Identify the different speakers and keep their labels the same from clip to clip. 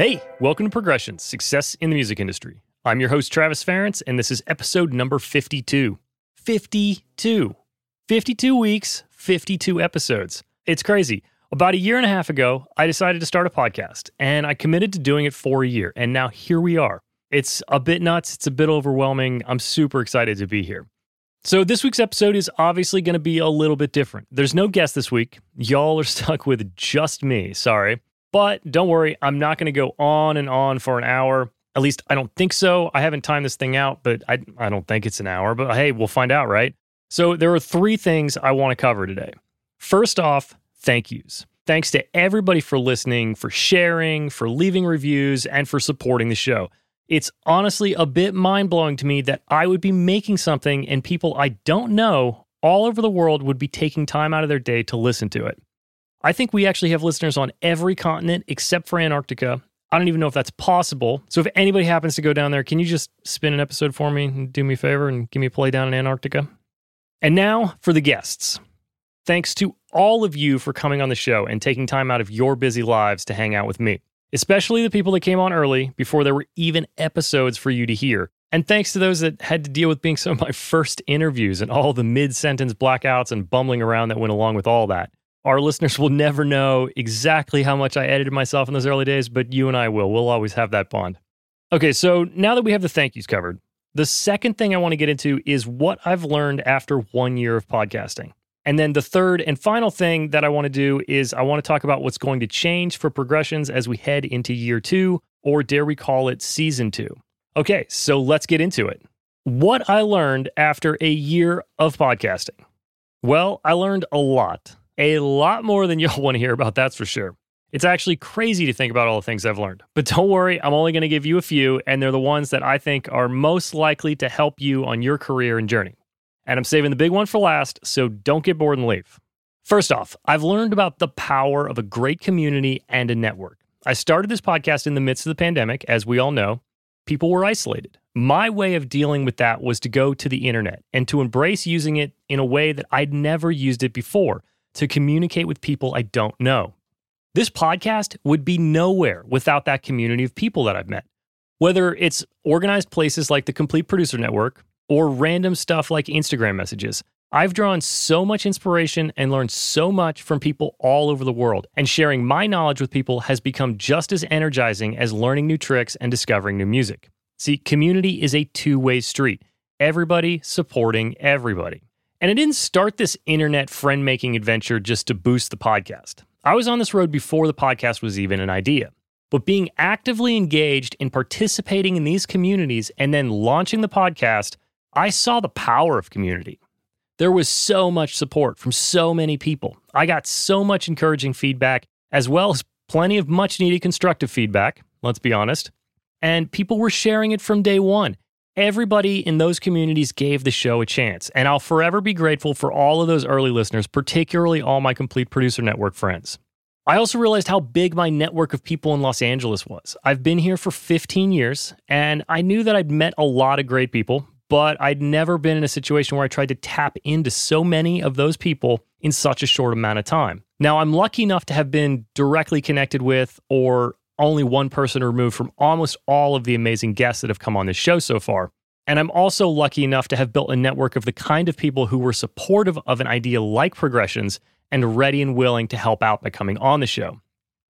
Speaker 1: Hey, welcome to Progressions Success in the Music Industry. I'm your host, Travis Ference, and this is episode number 52. 52. 52 weeks, 52 episodes. It's crazy. About a year and a half ago, I decided to start a podcast, and I committed to doing it for a year, and now here we are. It's a bit nuts, it's a bit overwhelming. I'm super excited to be here. So, this week's episode is obviously going to be a little bit different. There's no guest this week. Y'all are stuck with just me. Sorry. But don't worry, I'm not going to go on and on for an hour. At least I don't think so. I haven't timed this thing out, but I, I don't think it's an hour. But hey, we'll find out, right? So there are three things I want to cover today. First off, thank yous. Thanks to everybody for listening, for sharing, for leaving reviews, and for supporting the show. It's honestly a bit mind blowing to me that I would be making something and people I don't know all over the world would be taking time out of their day to listen to it. I think we actually have listeners on every continent except for Antarctica. I don't even know if that's possible. So if anybody happens to go down there, can you just spin an episode for me and do me a favor and give me a play down in Antarctica? And now for the guests. Thanks to all of you for coming on the show and taking time out of your busy lives to hang out with me, especially the people that came on early before there were even episodes for you to hear. And thanks to those that had to deal with being some of my first interviews and all the mid sentence blackouts and bumbling around that went along with all that. Our listeners will never know exactly how much I edited myself in those early days, but you and I will. We'll always have that bond. Okay, so now that we have the thank yous covered, the second thing I want to get into is what I've learned after one year of podcasting. And then the third and final thing that I want to do is I want to talk about what's going to change for progressions as we head into year two, or dare we call it season two. Okay, so let's get into it. What I learned after a year of podcasting. Well, I learned a lot a lot more than you'll want to hear about, that's for sure. It's actually crazy to think about all the things I've learned. But don't worry, I'm only going to give you a few, and they're the ones that I think are most likely to help you on your career and journey. And I'm saving the big one for last, so don't get bored and leave. First off, I've learned about the power of a great community and a network. I started this podcast in the midst of the pandemic, as we all know. People were isolated. My way of dealing with that was to go to the internet and to embrace using it in a way that I'd never used it before to communicate with people I don't know. This podcast would be nowhere without that community of people that I've met. Whether it's organized places like the Complete Producer Network or random stuff like Instagram messages, I've drawn so much inspiration and learned so much from people all over the world. And sharing my knowledge with people has become just as energizing as learning new tricks and discovering new music. See, community is a two way street, everybody supporting everybody. And I didn't start this internet friend making adventure just to boost the podcast. I was on this road before the podcast was even an idea. But being actively engaged in participating in these communities and then launching the podcast, I saw the power of community. There was so much support from so many people. I got so much encouraging feedback, as well as plenty of much needed constructive feedback, let's be honest. And people were sharing it from day one. Everybody in those communities gave the show a chance, and I'll forever be grateful for all of those early listeners, particularly all my Complete Producer Network friends. I also realized how big my network of people in Los Angeles was. I've been here for 15 years, and I knew that I'd met a lot of great people, but I'd never been in a situation where I tried to tap into so many of those people in such a short amount of time. Now, I'm lucky enough to have been directly connected with or only one person removed from almost all of the amazing guests that have come on this show so far. And I'm also lucky enough to have built a network of the kind of people who were supportive of an idea like progressions and ready and willing to help out by coming on the show.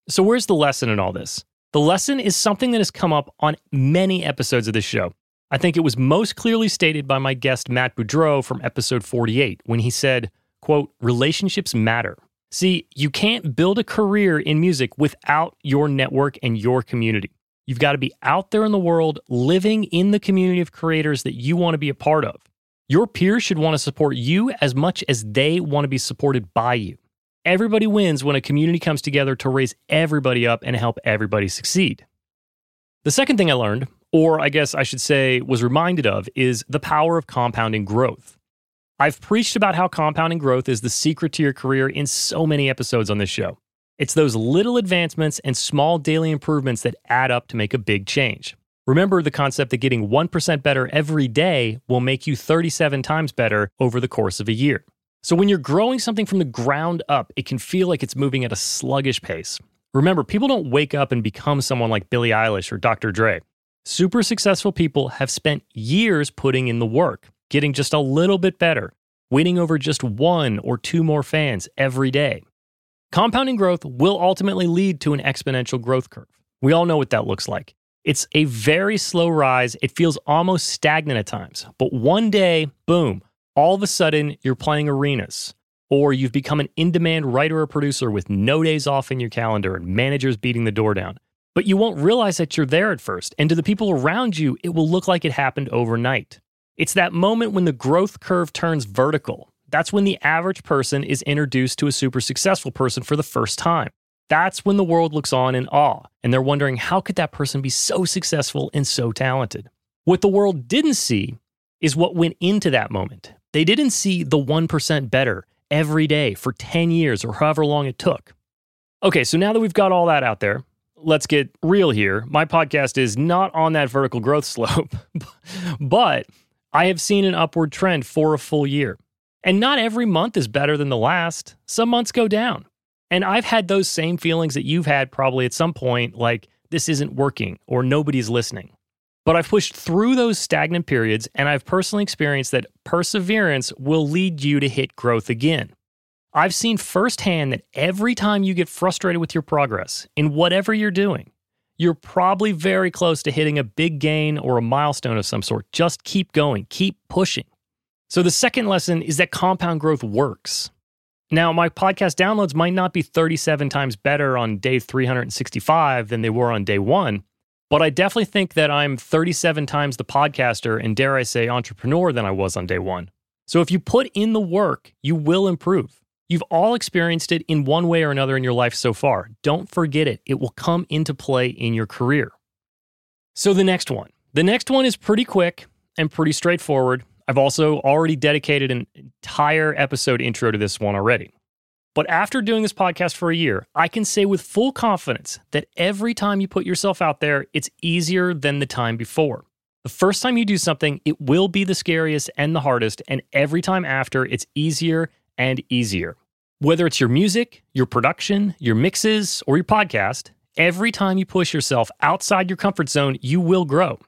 Speaker 1: So, where's the lesson in all this? The lesson is something that has come up on many episodes of this show. I think it was most clearly stated by my guest Matt Boudreau from episode 48 when he said, quote, relationships matter. See, you can't build a career in music without your network and your community. You've got to be out there in the world, living in the community of creators that you want to be a part of. Your peers should want to support you as much as they want to be supported by you. Everybody wins when a community comes together to raise everybody up and help everybody succeed. The second thing I learned, or I guess I should say was reminded of, is the power of compounding growth. I've preached about how compounding growth is the secret to your career in so many episodes on this show. It's those little advancements and small daily improvements that add up to make a big change. Remember the concept that getting 1% better every day will make you 37 times better over the course of a year. So when you're growing something from the ground up, it can feel like it's moving at a sluggish pace. Remember, people don't wake up and become someone like Billie Eilish or Dr. Dre. Super successful people have spent years putting in the work, getting just a little bit better, winning over just one or two more fans every day. Compounding growth will ultimately lead to an exponential growth curve. We all know what that looks like. It's a very slow rise. It feels almost stagnant at times. But one day, boom, all of a sudden you're playing arenas, or you've become an in demand writer or producer with no days off in your calendar and managers beating the door down. But you won't realize that you're there at first. And to the people around you, it will look like it happened overnight. It's that moment when the growth curve turns vertical that's when the average person is introduced to a super successful person for the first time. That's when the world looks on in awe, and they're wondering how could that person be so successful and so talented? What the world didn't see is what went into that moment. They didn't see the 1% better every day for 10 years or however long it took. Okay, so now that we've got all that out there, let's get real here. My podcast is not on that vertical growth slope, but I have seen an upward trend for a full year. And not every month is better than the last. Some months go down. And I've had those same feelings that you've had probably at some point, like this isn't working or nobody's listening. But I've pushed through those stagnant periods and I've personally experienced that perseverance will lead you to hit growth again. I've seen firsthand that every time you get frustrated with your progress in whatever you're doing, you're probably very close to hitting a big gain or a milestone of some sort. Just keep going, keep pushing. So, the second lesson is that compound growth works. Now, my podcast downloads might not be 37 times better on day 365 than they were on day one, but I definitely think that I'm 37 times the podcaster and, dare I say, entrepreneur than I was on day one. So, if you put in the work, you will improve. You've all experienced it in one way or another in your life so far. Don't forget it, it will come into play in your career. So, the next one. The next one is pretty quick and pretty straightforward, I've also already dedicated an entire episode intro to this one already. But after doing this podcast for a year, I can say with full confidence that every time you put yourself out there, it's easier than the time before. The first time you do something, it will be the scariest and the hardest, and every time after, it's easier and easier. Whether it's your music, your production, your mixes, or your podcast, every time you push yourself outside your comfort zone, you will grow.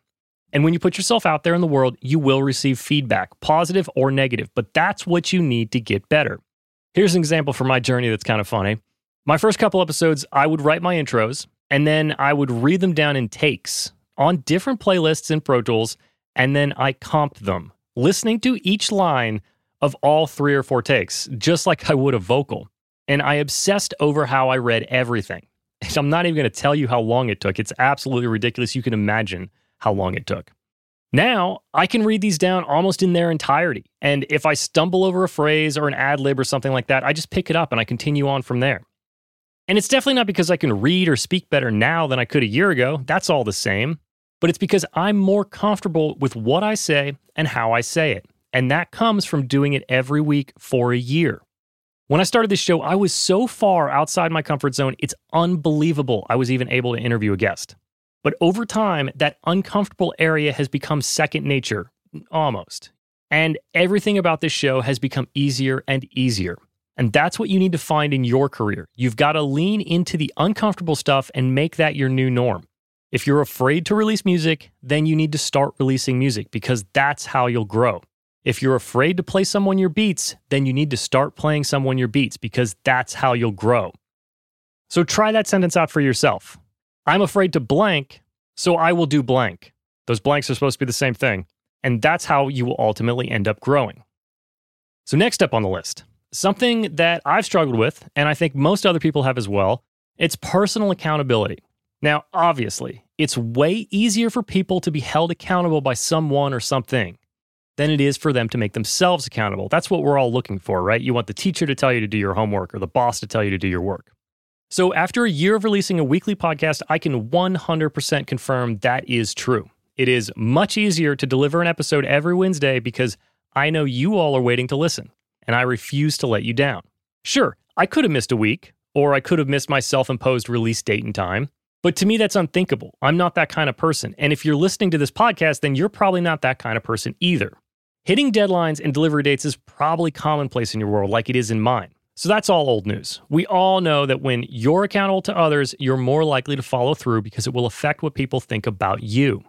Speaker 1: And when you put yourself out there in the world, you will receive feedback, positive or negative, but that's what you need to get better. Here's an example from my journey that's kind of funny. My first couple episodes, I would write my intros and then I would read them down in takes on different playlists in Pro Tools, and then I comped them, listening to each line of all three or four takes, just like I would a vocal. And I obsessed over how I read everything. I'm not even going to tell you how long it took. It's absolutely ridiculous. You can imagine how long it took. Now I can read these down almost in their entirety. And if I stumble over a phrase or an ad lib or something like that, I just pick it up and I continue on from there. And it's definitely not because I can read or speak better now than I could a year ago. That's all the same. But it's because I'm more comfortable with what I say and how I say it. And that comes from doing it every week for a year. When I started this show, I was so far outside my comfort zone, it's unbelievable I was even able to interview a guest. But over time, that uncomfortable area has become second nature, almost. And everything about this show has become easier and easier. And that's what you need to find in your career. You've got to lean into the uncomfortable stuff and make that your new norm. If you're afraid to release music, then you need to start releasing music because that's how you'll grow. If you're afraid to play someone your beats, then you need to start playing someone your beats because that's how you'll grow. So try that sentence out for yourself. I'm afraid to blank, so I will do blank. Those blanks are supposed to be the same thing. And that's how you will ultimately end up growing. So, next up on the list, something that I've struggled with, and I think most other people have as well, it's personal accountability. Now, obviously, it's way easier for people to be held accountable by someone or something than it is for them to make themselves accountable. That's what we're all looking for, right? You want the teacher to tell you to do your homework or the boss to tell you to do your work. So, after a year of releasing a weekly podcast, I can 100% confirm that is true. It is much easier to deliver an episode every Wednesday because I know you all are waiting to listen, and I refuse to let you down. Sure, I could have missed a week, or I could have missed my self imposed release date and time, but to me, that's unthinkable. I'm not that kind of person. And if you're listening to this podcast, then you're probably not that kind of person either. Hitting deadlines and delivery dates is probably commonplace in your world, like it is in mine. So that's all old news. We all know that when you're accountable to others, you're more likely to follow through because it will affect what people think about you.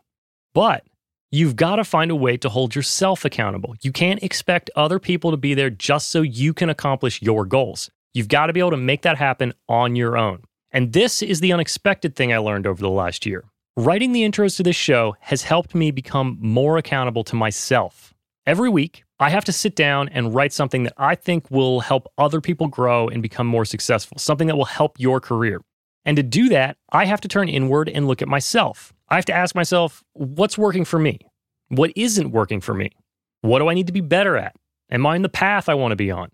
Speaker 1: But you've got to find a way to hold yourself accountable. You can't expect other people to be there just so you can accomplish your goals. You've got to be able to make that happen on your own. And this is the unexpected thing I learned over the last year. Writing the intros to this show has helped me become more accountable to myself. Every week, I have to sit down and write something that I think will help other people grow and become more successful, something that will help your career. And to do that, I have to turn inward and look at myself. I have to ask myself, what's working for me? What isn't working for me? What do I need to be better at? Am I in the path I want to be on?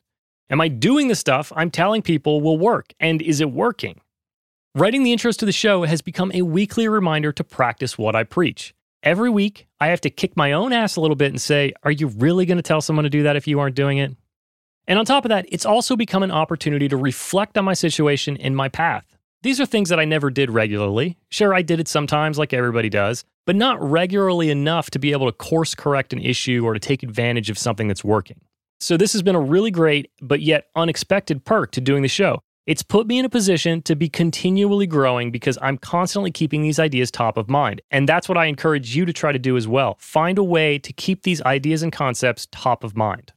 Speaker 1: Am I doing the stuff I'm telling people will work? And is it working? Writing the intros to the show has become a weekly reminder to practice what I preach. Every week, I have to kick my own ass a little bit and say, Are you really going to tell someone to do that if you aren't doing it? And on top of that, it's also become an opportunity to reflect on my situation and my path. These are things that I never did regularly. Sure, I did it sometimes, like everybody does, but not regularly enough to be able to course correct an issue or to take advantage of something that's working. So, this has been a really great, but yet unexpected perk to doing the show. It's put me in a position to be continually growing because I'm constantly keeping these ideas top of mind. And that's what I encourage you to try to do as well. Find a way to keep these ideas and concepts top of mind.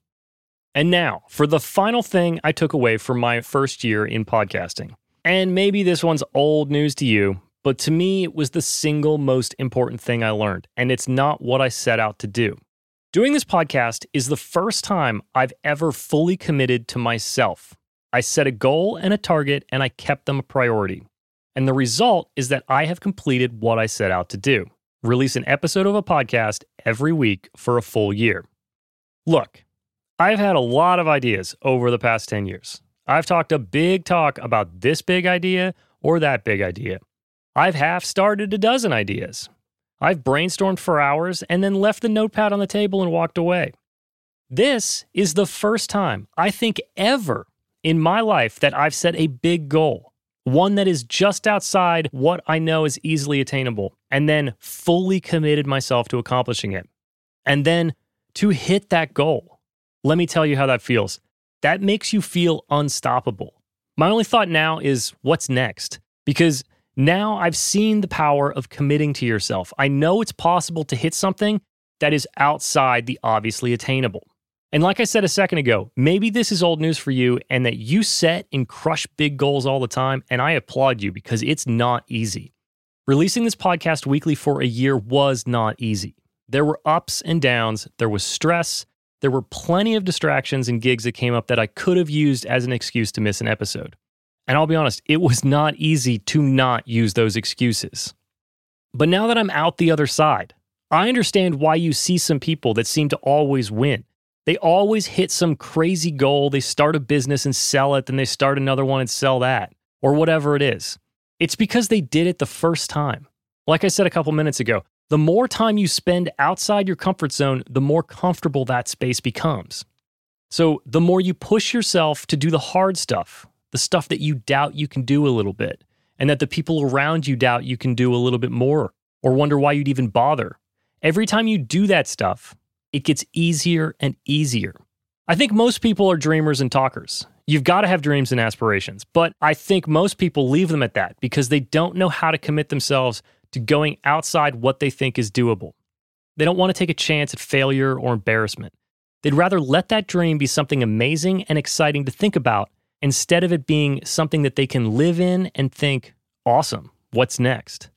Speaker 1: And now, for the final thing I took away from my first year in podcasting. And maybe this one's old news to you, but to me, it was the single most important thing I learned, and it's not what I set out to do. Doing this podcast is the first time I've ever fully committed to myself. I set a goal and a target, and I kept them a priority. And the result is that I have completed what I set out to do release an episode of a podcast every week for a full year. Look, I've had a lot of ideas over the past 10 years. I've talked a big talk about this big idea or that big idea. I've half started a dozen ideas. I've brainstormed for hours and then left the notepad on the table and walked away. This is the first time, I think, ever in my life that I've set a big goal, one that is just outside what I know is easily attainable, and then fully committed myself to accomplishing it. And then to hit that goal. Let me tell you how that feels that makes you feel unstoppable. My only thought now is what's next? Because now I've seen the power of committing to yourself. I know it's possible to hit something that is outside the obviously attainable. And like I said a second ago, maybe this is old news for you and that you set and crush big goals all the time. And I applaud you because it's not easy. Releasing this podcast weekly for a year was not easy. There were ups and downs, there was stress, there were plenty of distractions and gigs that came up that I could have used as an excuse to miss an episode. And I'll be honest, it was not easy to not use those excuses. But now that I'm out the other side, I understand why you see some people that seem to always win. They always hit some crazy goal. They start a business and sell it, then they start another one and sell that, or whatever it is. It's because they did it the first time. Like I said a couple minutes ago, the more time you spend outside your comfort zone, the more comfortable that space becomes. So, the more you push yourself to do the hard stuff, the stuff that you doubt you can do a little bit, and that the people around you doubt you can do a little bit more, or wonder why you'd even bother. Every time you do that stuff, it gets easier and easier. I think most people are dreamers and talkers. You've got to have dreams and aspirations, but I think most people leave them at that because they don't know how to commit themselves to going outside what they think is doable. They don't want to take a chance at failure or embarrassment. They'd rather let that dream be something amazing and exciting to think about instead of it being something that they can live in and think, awesome, what's next?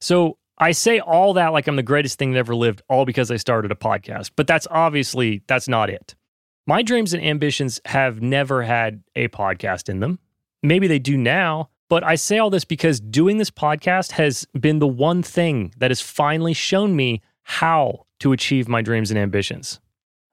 Speaker 1: So I say all that like I'm the greatest thing that ever lived, all because I started a podcast, but that's obviously that's not it. My dreams and ambitions have never had a podcast in them. Maybe they do now, but I say all this because doing this podcast has been the one thing that has finally shown me how to achieve my dreams and ambitions.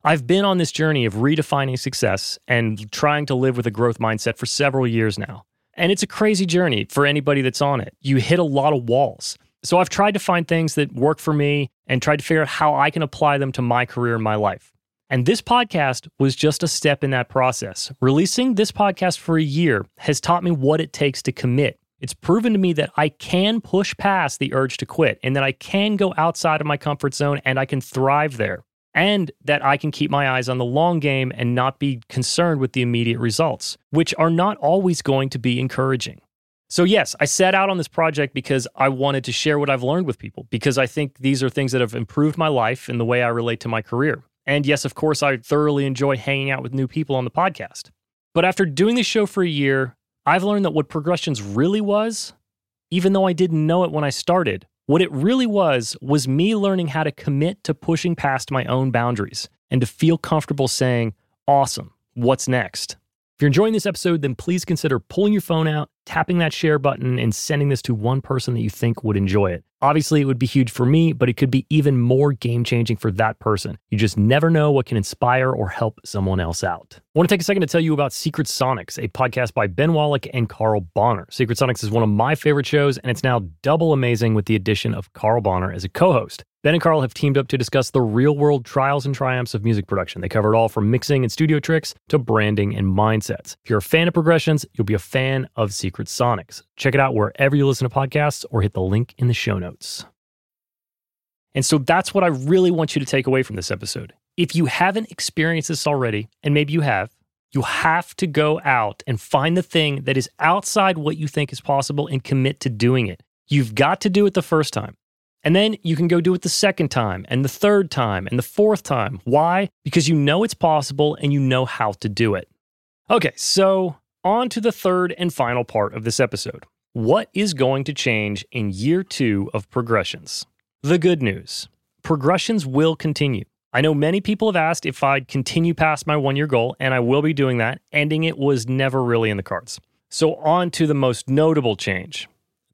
Speaker 1: I've been on this journey of redefining success and trying to live with a growth mindset for several years now. And it's a crazy journey for anybody that's on it. You hit a lot of walls. So I've tried to find things that work for me and tried to figure out how I can apply them to my career and my life. And this podcast was just a step in that process. Releasing this podcast for a year has taught me what it takes to commit. It's proven to me that I can push past the urge to quit and that I can go outside of my comfort zone and I can thrive there. And that I can keep my eyes on the long game and not be concerned with the immediate results, which are not always going to be encouraging. So, yes, I set out on this project because I wanted to share what I've learned with people, because I think these are things that have improved my life and the way I relate to my career. And yes, of course, I thoroughly enjoy hanging out with new people on the podcast. But after doing this show for a year, I've learned that what progressions really was, even though I didn't know it when I started, what it really was was me learning how to commit to pushing past my own boundaries and to feel comfortable saying, Awesome, what's next? If you're enjoying this episode, then please consider pulling your phone out, tapping that share button, and sending this to one person that you think would enjoy it. Obviously, it would be huge for me, but it could be even more game changing for that person. You just never know what can inspire or help someone else out. I want to take a second to tell you about Secret Sonics, a podcast by Ben Wallach and Carl Bahner. Secret Sonics is one of my favorite shows, and it's now double amazing with the addition of Carl Bahner as a co host. Ben and Carl have teamed up to discuss the real world trials and triumphs of music production. They cover it all from mixing and studio tricks to branding and mindsets. If you're a fan of progressions, you'll be a fan of Secret Sonics. Check it out wherever you listen to podcasts or hit the link in the show notes. And so that's what I really want you to take away from this episode. If you haven't experienced this already, and maybe you have, you have to go out and find the thing that is outside what you think is possible and commit to doing it. You've got to do it the first time. And then you can go do it the second time and the third time and the fourth time. Why? Because you know it's possible and you know how to do it. Okay, so on to the third and final part of this episode. What is going to change in year two of progressions? The good news progressions will continue. I know many people have asked if I'd continue past my one year goal, and I will be doing that. Ending it was never really in the cards. So, on to the most notable change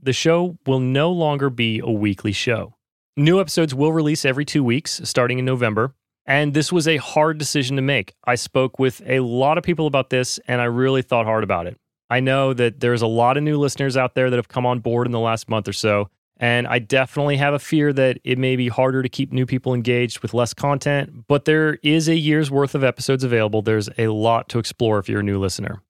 Speaker 1: the show will no longer be a weekly show. New episodes will release every two weeks, starting in November. And this was a hard decision to make. I spoke with a lot of people about this, and I really thought hard about it. I know that there's a lot of new listeners out there that have come on board in the last month or so. And I definitely have a fear that it may be harder to keep new people engaged with less content, but there is a year's worth of episodes available. There's a lot to explore if you're a new listener.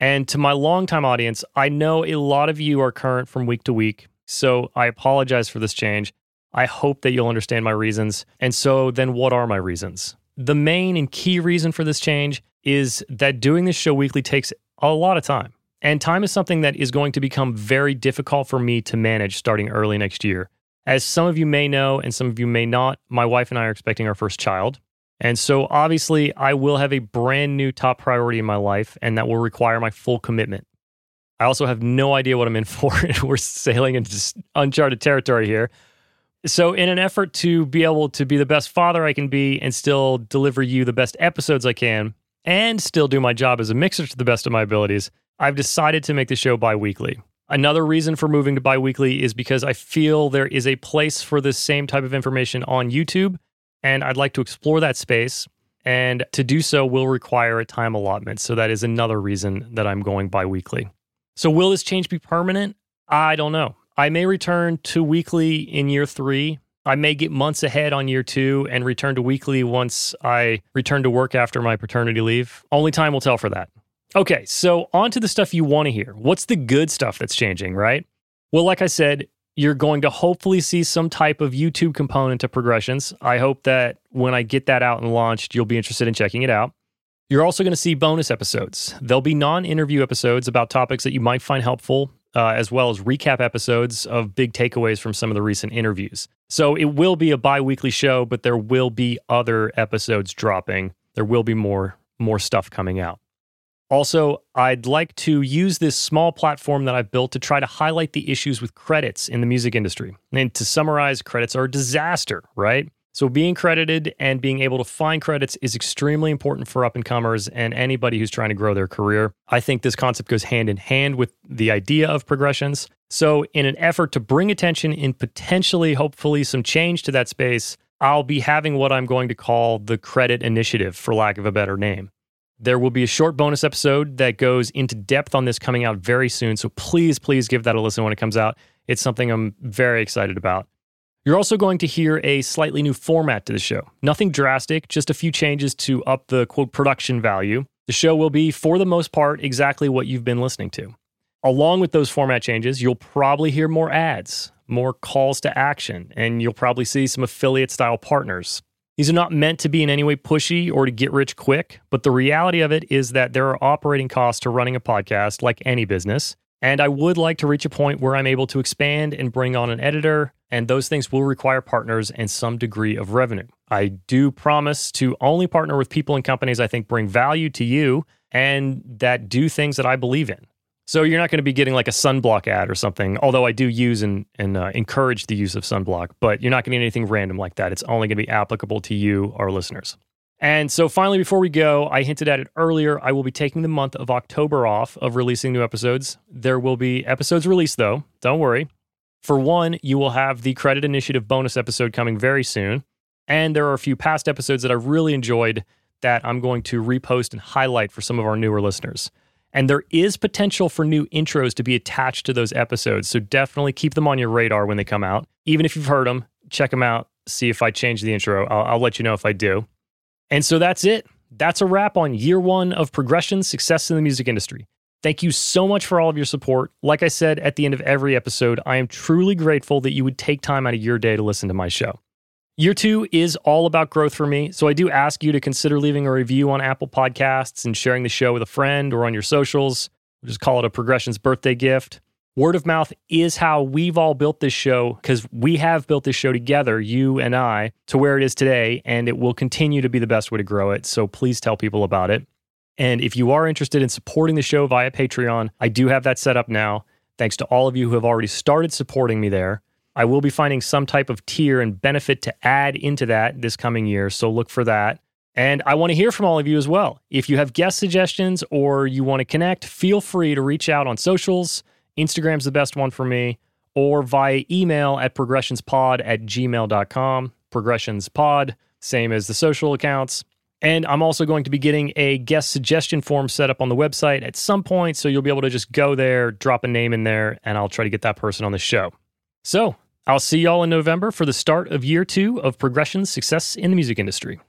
Speaker 1: And to my longtime audience, I know a lot of you are current from week to week. So I apologize for this change. I hope that you'll understand my reasons. And so, then what are my reasons? The main and key reason for this change is that doing this show weekly takes a lot of time. And time is something that is going to become very difficult for me to manage starting early next year. As some of you may know, and some of you may not, my wife and I are expecting our first child. And so, obviously, I will have a brand new top priority in my life, and that will require my full commitment. I also have no idea what I'm in for, we're sailing into uncharted territory here. So, in an effort to be able to be the best father I can be and still deliver you the best episodes I can, and still do my job as a mixer to the best of my abilities, I've decided to make the show bi weekly. Another reason for moving to bi weekly is because I feel there is a place for this same type of information on YouTube and I'd like to explore that space. And to do so will require a time allotment. So that is another reason that I'm going bi weekly. So, will this change be permanent? I don't know. I may return to weekly in year three. I may get months ahead on year two and return to weekly once I return to work after my paternity leave. Only time will tell for that. Okay, so on to the stuff you want to hear. What's the good stuff that's changing, right? Well, like I said, you're going to hopefully see some type of YouTube component to progressions. I hope that when I get that out and launched, you'll be interested in checking it out. You're also going to see bonus episodes. There'll be non interview episodes about topics that you might find helpful, uh, as well as recap episodes of big takeaways from some of the recent interviews. So it will be a bi weekly show, but there will be other episodes dropping. There will be more, more stuff coming out. Also, I'd like to use this small platform that I've built to try to highlight the issues with credits in the music industry. And to summarize, credits are a disaster, right? So, being credited and being able to find credits is extremely important for up and comers and anybody who's trying to grow their career. I think this concept goes hand in hand with the idea of progressions. So, in an effort to bring attention and potentially, hopefully, some change to that space, I'll be having what I'm going to call the credit initiative, for lack of a better name. There will be a short bonus episode that goes into depth on this coming out very soon. So please, please give that a listen when it comes out. It's something I'm very excited about. You're also going to hear a slightly new format to the show. Nothing drastic, just a few changes to up the quote production value. The show will be, for the most part, exactly what you've been listening to. Along with those format changes, you'll probably hear more ads, more calls to action, and you'll probably see some affiliate style partners. These are not meant to be in any way pushy or to get rich quick, but the reality of it is that there are operating costs to running a podcast like any business. And I would like to reach a point where I'm able to expand and bring on an editor, and those things will require partners and some degree of revenue. I do promise to only partner with people and companies I think bring value to you and that do things that I believe in. So you're not going to be getting like a sunblock ad or something, although I do use and, and uh, encourage the use of sunblock, but you're not going to anything random like that. It's only going to be applicable to you, our listeners. And so finally, before we go, I hinted at it earlier. I will be taking the month of October off of releasing new episodes. There will be episodes released though. Don't worry. For one, you will have the Credit Initiative bonus episode coming very soon. And there are a few past episodes that I really enjoyed that I'm going to repost and highlight for some of our newer listeners. And there is potential for new intros to be attached to those episodes. So definitely keep them on your radar when they come out. Even if you've heard them, check them out. See if I change the intro. I'll, I'll let you know if I do. And so that's it. That's a wrap on year one of progression success in the music industry. Thank you so much for all of your support. Like I said at the end of every episode, I am truly grateful that you would take time out of your day to listen to my show. Year two is all about growth for me. So I do ask you to consider leaving a review on Apple Podcasts and sharing the show with a friend or on your socials. We'll just call it a Progressions birthday gift. Word of mouth is how we've all built this show because we have built this show together, you and I, to where it is today, and it will continue to be the best way to grow it. So please tell people about it. And if you are interested in supporting the show via Patreon, I do have that set up now. Thanks to all of you who have already started supporting me there. I will be finding some type of tier and benefit to add into that this coming year. So look for that. And I want to hear from all of you as well. If you have guest suggestions or you want to connect, feel free to reach out on socials. Instagram's the best one for me, or via email at progressionspod at gmail.com. Progressionspod, same as the social accounts. And I'm also going to be getting a guest suggestion form set up on the website at some point. So you'll be able to just go there, drop a name in there, and I'll try to get that person on the show. So I'll see y'all in November for the start of year two of Progression Success in the Music Industry.